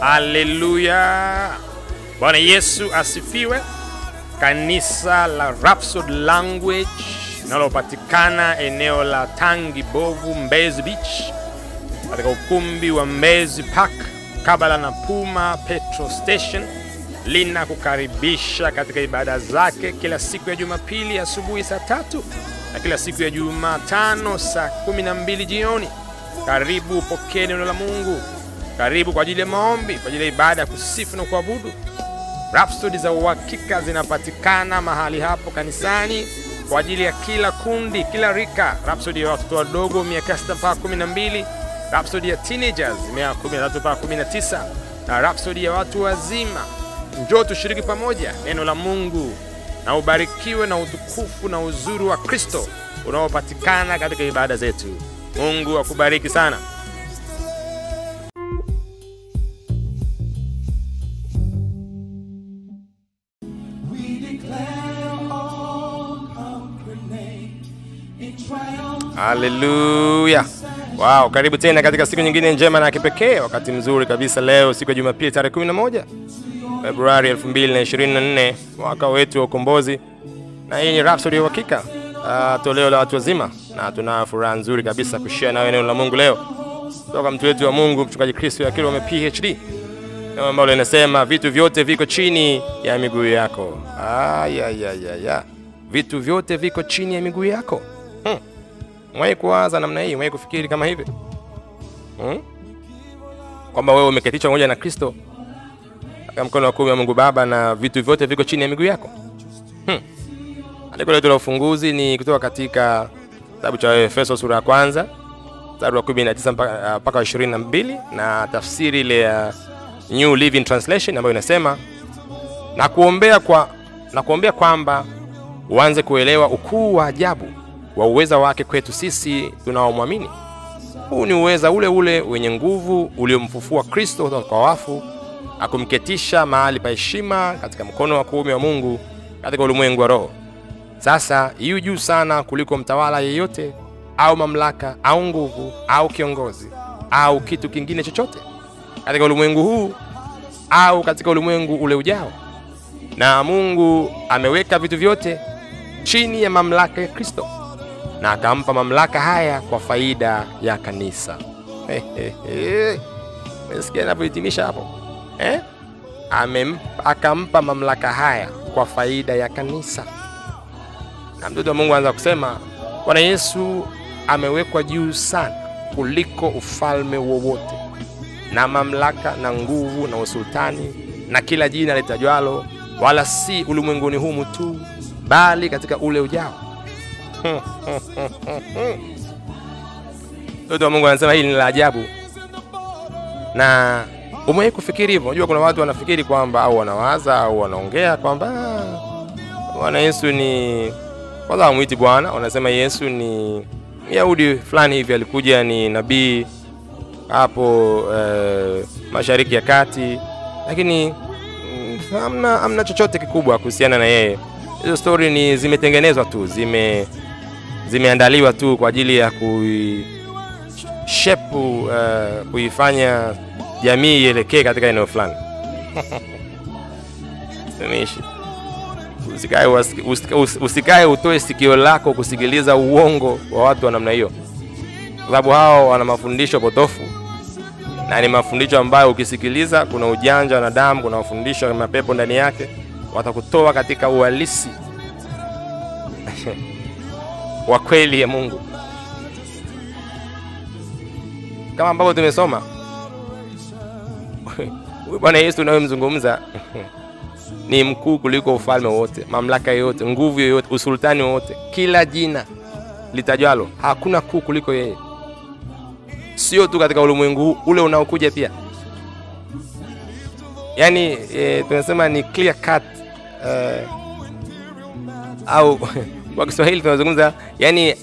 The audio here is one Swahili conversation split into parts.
Haleluya! Bwana Yesu asifiwe. Kanisa la Rapsod Language linalopatikana eneo la Tangi Bovu, Mbezi Beach, katika ukumbi wa Mbezi Park kabla na Puma Petro Station, linakukaribisha katika ibada zake kila siku ya Jumapili asubuhi saa tatu na kila siku ya Jumatano saa kumi na mbili jioni. Karibu upokee neno la Mungu. Karibu kwa ajili ya maombi, kwa ajili ya ibada ya kusifu na kuabudu. Rhapsody za uhakika zinapatikana mahali hapo kanisani kwa ajili ya kila kundi, kila rika. Rhapsody ya watoto wadogo miaka sita mpaka kumi na mbili, Rhapsody ya teenagers miaka kumi na tatu mpaka kumi na tisa na Rhapsody ya watu wazima. Njoo tushiriki pamoja neno la Mungu na ubarikiwe na utukufu na uzuri wa Kristo unaopatikana katika ibada zetu. Mungu akubariki sana. Haleluya! Wow, karibu tena katika siku nyingine njema na kipekee, wakati mzuri kabisa. Leo siku ya Jumapili tarehe 11 Februari 2024 mwaka wetu wa ukombozi, na hii ni Rhapsody ya uhakika, uh, toleo la watu wazima, na tunayo furaha nzuri kabisa kushare nawe neno la Mungu leo toka mtu wetu wa Mungu mchungaji Kristo Yakilome PhD, neno ambalo linasema vitu vyote viko chini ya miguu yako. Ah, ya, ya, ya, ya. Vitu vyote viko chini ya miguu yako. Mwahi kuwaza namna hii? Mwahi kufikiri kama hivi hmm? kwamba wewe umeketishwa pamoja na Kristo katika mkono wa kuume wa Mungu Baba na vitu vyote viko chini ya miguu yako hmm. Andiko letu la ufunguzi ni kutoka katika kitabu cha Efeso sura ya kwanza mstari wa 19 mpaka mpaka wa 22 na tafsiri ile ya New Living Translation ambayo inasema na kuombea kwa na kuombea kwamba uanze kuelewa ukuu wa ajabu wa uweza wake kwetu sisi tunaomwamini. Huu ni uweza ule ule wenye nguvu uliomfufua Kristo kutoka kwa wafu, akumketisha mahali pa heshima katika mkono wa kuume wa Mungu katika ulimwengu wa roho. Sasa yu juu sana kuliko mtawala yeyote au mamlaka au nguvu au kiongozi au kitu kingine chochote katika ulimwengu huu au katika ulimwengu ule ujao. Na Mungu ameweka vitu vyote chini ya mamlaka ya Kristo na akampa mamlaka haya kwa faida ya kanisa. Umesikia anavyohitimisha hapo eh? Amem, akampa mamlaka haya kwa faida ya kanisa. Na mtoto wa Mungu anaanza kusema Bwana Yesu amewekwa juu sana kuliko ufalme wowote na mamlaka na nguvu na usultani na kila jina litajwalo, wala si ulimwenguni humu tu, bali katika ule ujao. Mtoto wa Mungu anasema hili ni la ajabu, na umewahi kufikiri hivyo? Unajua kuna watu wanafikiri kwamba au wanawaza au wanaongea kwamba "Ah, Bwana Yesu ni kwanza, wamwiti Bwana, wanasema Yesu ni Myahudi fulani hivi, alikuja ni nabii hapo eh, Mashariki ya Kati, lakini mm, hamna, hamna chochote kikubwa kuhusiana na yeye. Hizo stori ni zimetengenezwa tu, zime zimeandaliwa tu kwa ajili ya kuishepu uh, kuifanya jamii ielekee katika eneo fulani. Tumishi, usikae usikae utoe sikio lako kusikiliza uongo wa watu wa namna hiyo, kwa sababu hao wana mafundisho potofu. Na ni mafundisho ambayo ukisikiliza, kuna ujanja wa wanadamu, kuna mafundisho ya mapepo ndani yake, watakutoa katika uhalisi wa kweli ya Mungu, kama ambavyo tumesoma. Huyu Bwana Yesu unayemzungumza ni mkuu kuliko ufalme wote, mamlaka yoyote, nguvu yoyote, usultani wowote, kila jina litajwalo, hakuna kuu kuliko yeye, sio tu katika ulimwengu huu, ule unaokuja pia. Yaani e, tunasema ni clear cut uh, au kwa Kiswahili tunazungumza, yani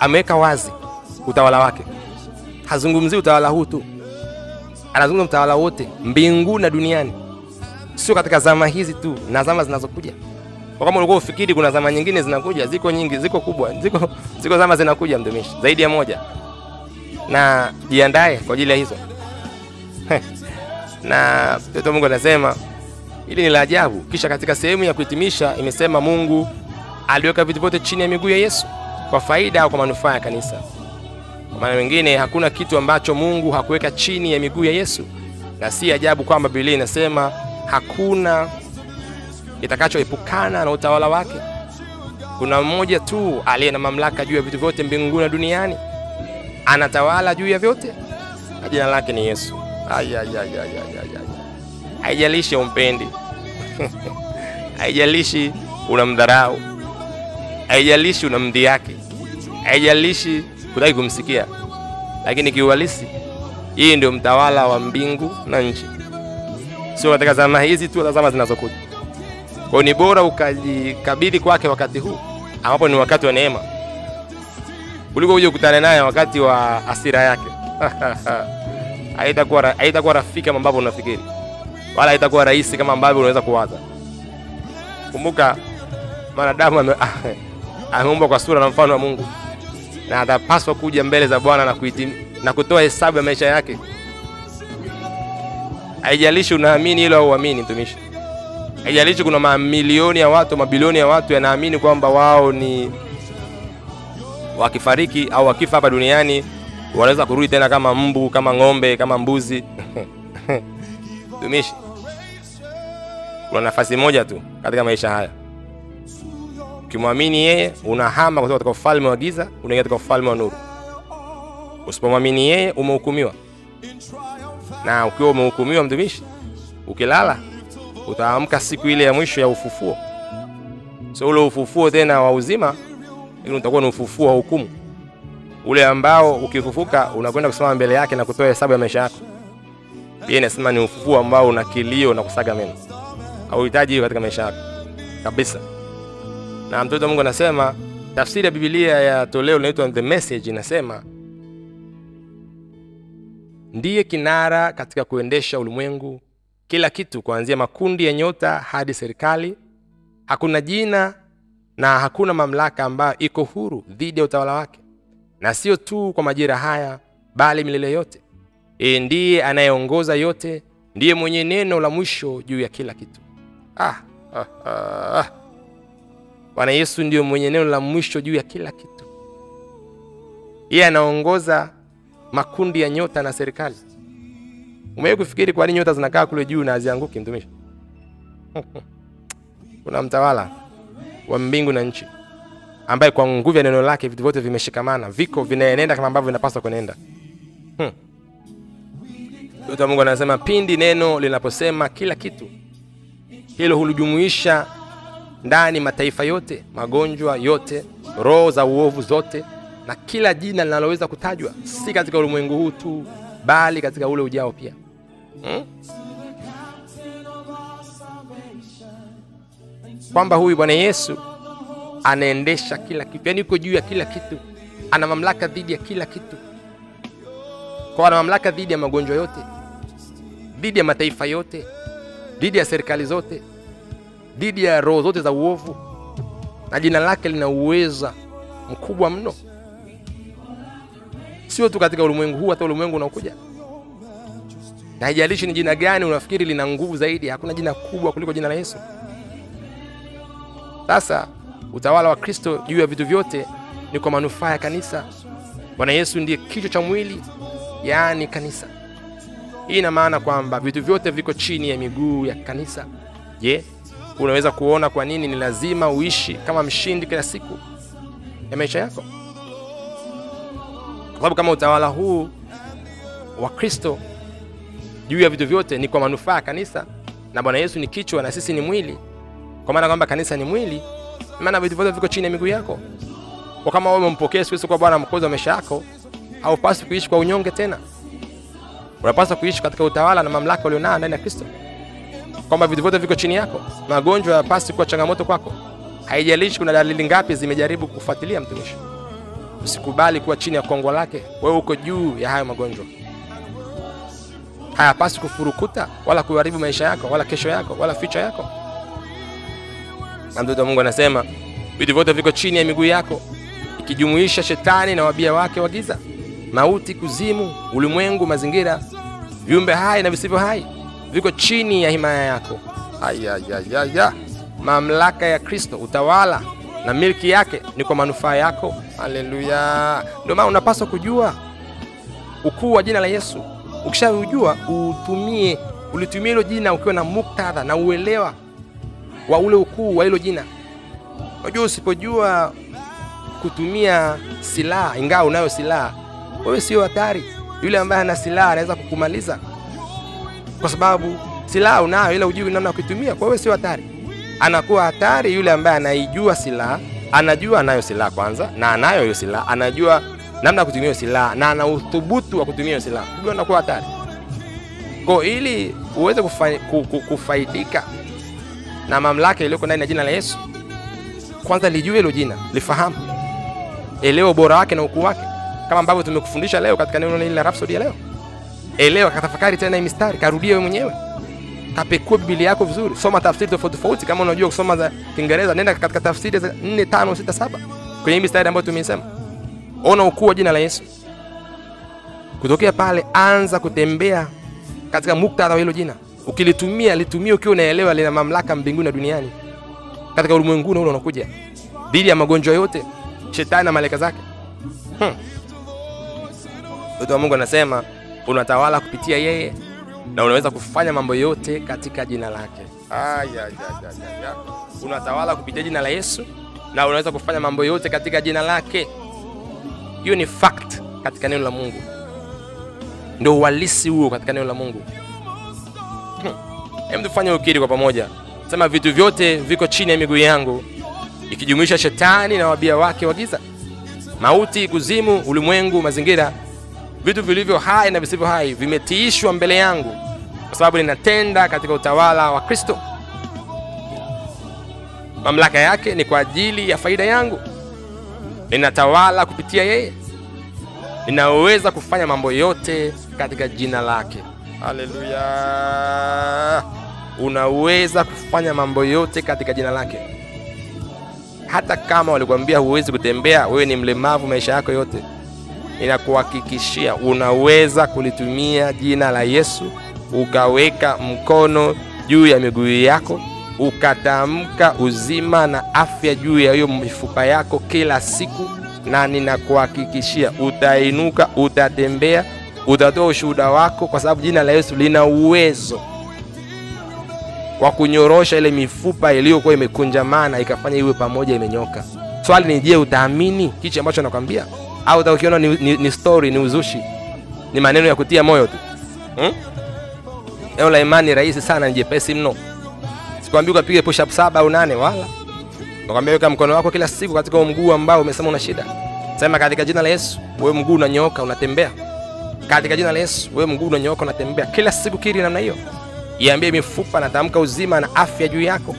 ameweka wazi utawala wake. Hazungumzii utawala huu tu, anazungumza utawala wote mbinguni na duniani, sio katika zama hizi tu na zama zinazokuja. Kwa kama ulikuwa ufikiri kuna zama nyingine zinakuja, ziko nyingi, ziko kubwa, ziko, ziko zama zinakuja, mtumishi, zaidi ya moja, na jiandae kwa ajili ya hizo. na mtoto Mungu anasema hili ni la ajabu. Kisha katika sehemu ya kuhitimisha imesema Mungu aliweka vitu vyote chini ya miguu ya Yesu kwa faida au kwa manufaa ya kanisa. Kwa maana mengine, hakuna kitu ambacho Mungu hakuweka chini ya miguu ya Yesu, na si ajabu kwamba Biblia inasema hakuna kitakachoepukana na utawala wake. Kuna mmoja tu aliye na mamlaka juu ya vitu vyote mbinguni na duniani, anatawala juu ya vyote, na jina lake ni Yesu. Haijalishi umpendi, haijalishi unamdharau, haijalishi yake haijalishi kutaki kumsikia, lakini kiuhalisi hii ndio mtawala wa mbingu na nchi, sio katika zama hizi tu, zama zinazokuja. Kwa ni bora ukajikabidhi kwake wakati huu ambapo ni wakati wa neema kuliko uje ukutane naye wakati wa hasira yake. haitakuwa haitakuwa rafiki kama ambavyo unafikiri, wala haitakuwa rahisi kama ambavyo unaweza kuwaza. Kumbuka mwanadamu ameumbwa kwa sura na mfano wa Mungu na atapaswa kuja mbele za Bwana na, na kutoa hesabu ya maisha yake. Haijalishi unaamini hilo au uamini, mtumishi. Haijalishi kuna mamilioni ya watu, mabilioni ya watu yanaamini kwamba wao ni wakifariki au wakifa hapa duniani wanaweza kurudi tena kama mbu, kama ng'ombe, kama mbuzi. Mtumishi, kuna nafasi moja tu katika maisha haya. Ukimwamini yeye, unahama kutoka katika ufalme wa giza unaingia katika ufalme wa nuru. Usipomwamini yeye, umehukumiwa. Na ukiwa umehukumiwa, mtumishi, ukilala utaamka siku ile ya mwisho ya ufufuo. So ule ufufuo tena wa uzima, ili utakuwa ni ufufuo wa hukumu, ule ambao ukifufuka unakwenda kusimama mbele yake na kutoa hesabu ya maisha yako. Pia inasema ni ufufuo ambao una kilio na kusaga meno. Hauhitaji hiyo katika maisha yako kabisa. Na mtoto wa Mungu anasema, tafsiri ya Biblia ya toleo linaitwa The Message inasema ndiye kinara katika kuendesha ulimwengu, kila kitu, kuanzia makundi ya nyota hadi serikali. Hakuna jina na hakuna mamlaka ambayo iko huru dhidi ya utawala wake, na sio tu kwa majira haya, bali milele yote. Yeye ndiye anayeongoza yote, ndiye mwenye neno la mwisho juu ya kila kitu. Ah, ah, ah, ah. Bwana Yesu ndiyo mwenye neno la mwisho juu ya kila kitu. Yeye anaongoza makundi ya nyota na serikali. Umewahi kufikiri kwa nyota zinakaa kule juu na hazianguki, mtumishi? Kuna mtawala wa mbingu na nchi ambaye kwa nguvu ya neno lake vitu vyote vimeshikamana, viko vinaenenda kama ambavyo vinapaswa kuenenda. Hmm. Mungu anasema pindi neno linaposema kila kitu, hilo hulijumuisha ndani mataifa yote, magonjwa yote, roho za uovu zote, na kila jina linaloweza kutajwa, si katika ulimwengu huu tu, bali katika ule ujao pia. Hmm? Kwamba huyu Bwana Yesu anaendesha kila kitu, yaani yuko juu ya kila kitu, ana mamlaka dhidi ya kila kitu, kwa ana mamlaka dhidi ya magonjwa yote, dhidi ya mataifa yote, dhidi ya serikali zote, dhidi ya roho zote za uovu, na jina lake lina uweza mkubwa mno, sio tu katika ulimwengu huu, hata ulimwengu unaokuja. Na haijalishi ni jina gani unafikiri lina nguvu zaidi, hakuna jina kubwa kuliko jina la Yesu. Sasa utawala wa Kristo juu ya vitu vyote ni kwa manufaa ya kanisa. Bwana Yesu ndiye kichwa cha mwili, yaani kanisa. Hii ina maana kwamba vitu vyote viko chini ya miguu ya kanisa. Je, unaweza kuona kwa nini ni lazima uishi kama mshindi kila siku ya maisha yako? Kwa sababu kama utawala huu wa Kristo juu ya vitu vyote ni kwa manufaa kanisa, na Bwana Yesu ni kichwa na sisi ni mwili, kwa maana kwamba kanisa ni mwili, maana vitu vyote viko chini ya miguu yako. Kwa kama umempokea Yesu Kristo kwa Bwana mwokozi wa maisha yako, haupaswi kuishi kwa unyonge tena. Unapaswa kuishi katika utawala na mamlaka ulionayo ndani ya Kristo, kwamba vitu vyote viko chini yako. Magonjwa yapasi kuwa changamoto kwako, haijalishi kuna dalili ngapi zimejaribu kufuatilia. Mtumishi, usikubali kuwa chini ya kongwa lake. Wewe uko juu ya hayo magonjwa, hayapasi kufurukuta wala kuharibu maisha yako wala kesho yako wala ficha yako. Na mtoto wa Mungu anasema vitu vyote viko chini ya miguu yako, ikijumuisha shetani na wabia wake wa giza, mauti, kuzimu, ulimwengu, mazingira, viumbe hai na visivyo hai, viko chini ya himaya yako. Ayayayaya, mamlaka ya Kristo, utawala na milki yake ni kwa manufaa yako. Haleluya! Ndio maana unapaswa kujua ukuu wa jina la Yesu. Ukishaujua utumie, ulitumie hilo jina ukiwa na muktadha na uelewa wa ule ukuu wa hilo jina. Unajua, usipojua kutumia silaha, ingawa unayo silaha, wewe sio hatari. Yule ambaye ana silaha anaweza kukumaliza, kwa sababu silaha unayo, ila hujui namna ya kuitumia. Kwa hiyo sio hatari. Anakuwa hatari yule ambaye anaijua silaha, anajua anayo silaha kwanza, na anayo hiyo silaha, anajua namna ya kutumia silaha, na ana uthubutu wa kutumia silaha. Huyo anakuwa hatari. Kwa ili uweze kufa, ku- ku- kufaidika na mamlaka iliyoko ndani ya jina la Yesu, kwanza lijue hilo jina, lifahamu, elewa ubora wake na ukuu wake, kama ambavyo tumekufundisha leo katika neno hili la Rhapsodi ya leo. Elewa, katafakari tena mistari, karudie wewe mwenyewe, kapekua Biblia yako vizuri, soma tafsiri tofauti tofauti. Kama unajua kusoma za Kiingereza, nenda katika tafsiri za 4 5 6 7 kwenye mistari ambayo tumesema. Ona ukuu wa jina la Yesu. Kutokea pale, anza kutembea katika muktadha wa hilo jina. Ukilitumia, litumie ukiwa unaelewa lina mamlaka mbinguni na duniani, katika ulimwengu ule unakuja dhidi ya magonjwa yote, shetani na malaika zake. Hmm. Mtu wa Mungu anasema unatawala kupitia yeye na unaweza kufanya mambo yote katika jina lake. Unatawala kupitia jina la Yesu na unaweza kufanya mambo yote katika jina lake. Hiyo ni fact katika neno la Mungu, ndio uhalisi huo katika neno la Mungu. Hem, tufanye ukiri kwa pamoja, sema vitu vyote viko chini ya miguu yangu, ikijumuisha shetani na wabia wake wa giza, mauti, kuzimu, ulimwengu, mazingira vitu vilivyo hai na visivyo hai vimetiishwa mbele yangu, kwa sababu ninatenda katika utawala wa Kristo. Mamlaka yake ni kwa ajili ya faida yangu. Ninatawala kupitia yeye, ninaweza kufanya mambo yote katika jina lake. Haleluya! Unaweza kufanya mambo yote katika jina lake. Hata kama walikwambia huwezi kutembea, wewe ni mlemavu maisha yako yote ninakuhakikishia unaweza kulitumia jina la Yesu ukaweka mkono juu ya miguu yako ukatamka uzima na afya juu ya hiyo mifupa yako kila siku, na ninakuhakikishia utainuka, utatembea, utatoa ushuhuda wako, kwa sababu jina la Yesu lina uwezo wa kunyorosha ile mifupa iliyokuwa imekunjamana ikafanya iwe pamoja, imenyoka. Swali ni je, utaamini kichi ambacho nakwambia au utakiona ni, ni, ni story ni uzushi, ni maneno ya kutia moyo tu hmm? Neno la imani rahisi sana, ni jepesi mno. Sikwambii ukapige push saba au nane, wala nakwambia weka mkono wako kila siku katika mguu ambao umesema una shida. Sema katika jina la Yesu, wewe mguu unanyooka, unatembea. Katika jina la Yesu, wewe mguu unanyooka, unatembea. Kila siku kiri namna hiyo, iambie mifupa, natamka uzima na afya juu yako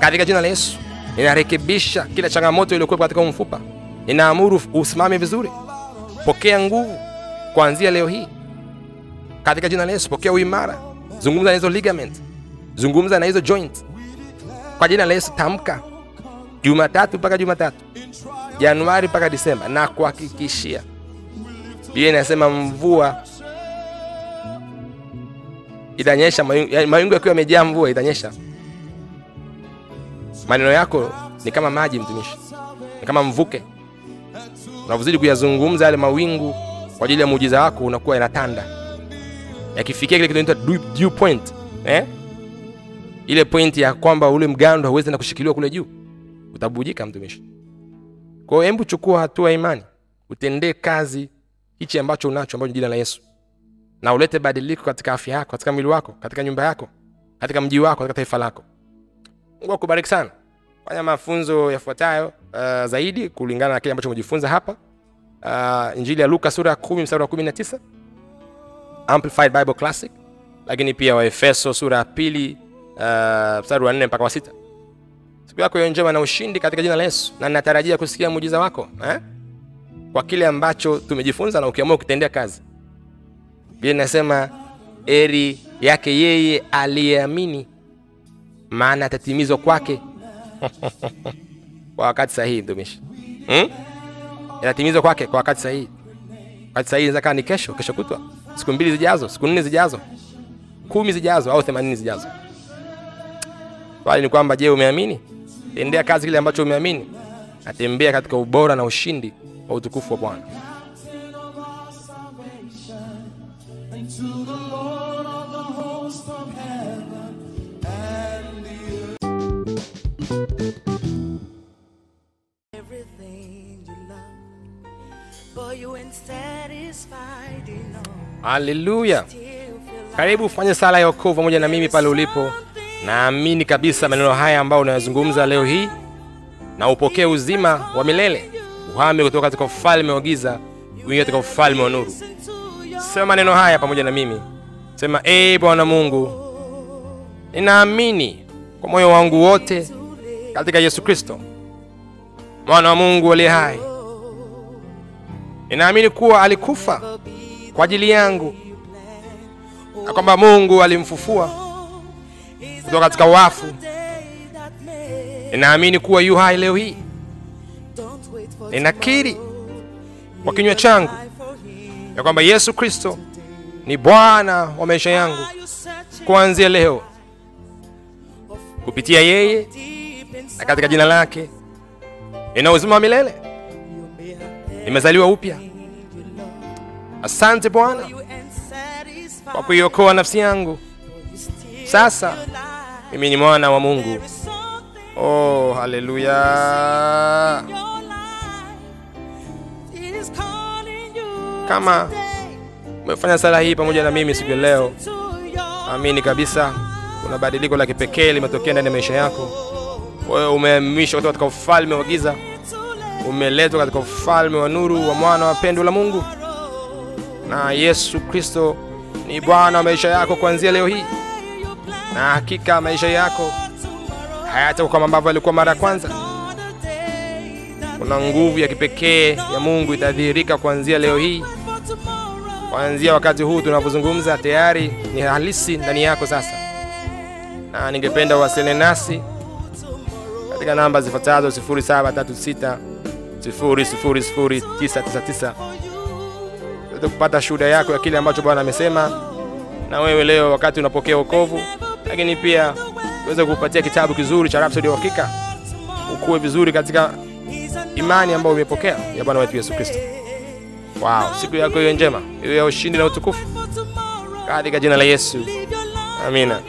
katika jina la Yesu. Ninarekebisha kila changamoto iliyokuwa katika mfupa ninaamuru usimame vizuri. Pokea nguvu kuanzia leo hii. Katika jina la Yesu. Pokea uimara, zungumza na hizo ligament, zungumza na hizo joint. Kwa jina la Yesu. Tamka. Jumatatu mpaka Jumatatu, Januari mpaka Disemba, na kuhakikishia. Biblia inasema mvua itanyesha, mawingu yakiwa yamejaa mvua itanyesha. Maneno yako ni kama maji, mtumishi, ni kama mvuke unavyozidi kuyazungumza yale mawingu kwa ajili ya muujiza wako, unakuwa yanatanda, yakifikia kile kinaitwa point eh? ile point ya kwamba ule mgando hauwezi na kushikiliwa kule juu, utabujika mtumishi. Kwa hiyo hebu chukua hatua imani, utendee kazi hichi ambacho unacho, ambacho jina la Yesu, na ulete badiliko katika afya yako, katika mwili wako, katika nyumba yako, katika mji wako, katika taifa lako. Mungu akubariki sana. Fanya mafunzo yafuatayo uh, zaidi kulingana na kile ambacho umejifunza hapa. Uh, Injili ya Luka sura ya 10 mstari wa 19, Amplified Bible Classic, lakini pia Waefeso sura ya pili uh, wa 4 mpaka wa sita. Siku yako njema na ushindi katika jina la Yesu, na ninatarajia kusikia muujiza wako eh? kwa kile ambacho tumejifunza na ukiamua kutendea kazi. Biblia inasema eri yake yeye aliyeamini, maana atatimizwa kwake kwa wakati sahihi mtumishi, hmm? Inatimizwa kwake kwa wakati sahihi. Wakati sahihi inaweza kaa ni kesho, kesho kutwa, siku mbili zijazo, siku nne zijazo. kumi zijazo au themanini zijazo. Swali ni kwamba, je, umeamini? Tendea kazi kile ambacho umeamini, natembea katika ubora na ushindi wa utukufu wa Bwana. Haleluya! Karibu ufanye sala ya wokovu pamoja na mimi pale ulipo. Naamini kabisa maneno haya ambayo unayazungumza leo hii, na upokee uzima wa milele, uhame kutoka katika ufalme wa giza uingie katika ufalme wa nuru. Sema maneno haya pamoja na mimi, sema: ee Bwana Mungu, ninaamini kwa moyo wangu wote katika Yesu Kristo mwana wa Mungu aliye hai. Ninaamini kuwa alikufa kwa ajili yangu na kwamba Mungu alimfufua kutoka katika wafu. Ninaamini kuwa yu hai leo hii. Ninakiri kwa kinywa changu ya kwamba Yesu Kristo ni Bwana wa maisha yangu kuanzia leo. Kupitia yeye na katika jina lake nina uzima wa milele, nimezaliwa upya. Asante Bwana kwa kuiokoa nafsi yangu. Sasa mimi ni mwana wa Mungu. Oh, haleluya! Kama umefanya sala hii pamoja na mimi siku ya leo, amini kabisa kuna badiliko la kipekee limetokea ndani ya maisha yako. Wewe umehamishwa kutoka katika ufalme wa giza, umeletwa katika ufalme wa nuru wa mwana wa pendo la Mungu, na Yesu Kristo ni Bwana wa maisha yako kuanzia leo hii, na hakika maisha yako hayatakuwa kama ambavyo alikuwa mara ya kwanza. Kuna nguvu ya kipekee ya Mungu itadhihirika kuanzia leo hii, kuanzia wakati huu tunapozungumza, tayari ni halisi ndani yako sasa. Na ningependa uwasiliane nasi katika namba zifuatazo 0736 000999 tuweze kupata shuhuda yako ya kile ambacho Bwana amesema na wewe leo wakati unapokea wokovu, lakini pia uweze kupatia kitabu kizuri cha Rhapsody ya Uhakika, ukuwe vizuri katika imani ambayo umepokea ya Bwana wetu Yesu Kristo. Wow, siku yako iwe njema, iwe ya ushindi na utukufu. Katika jina la Yesu, amina.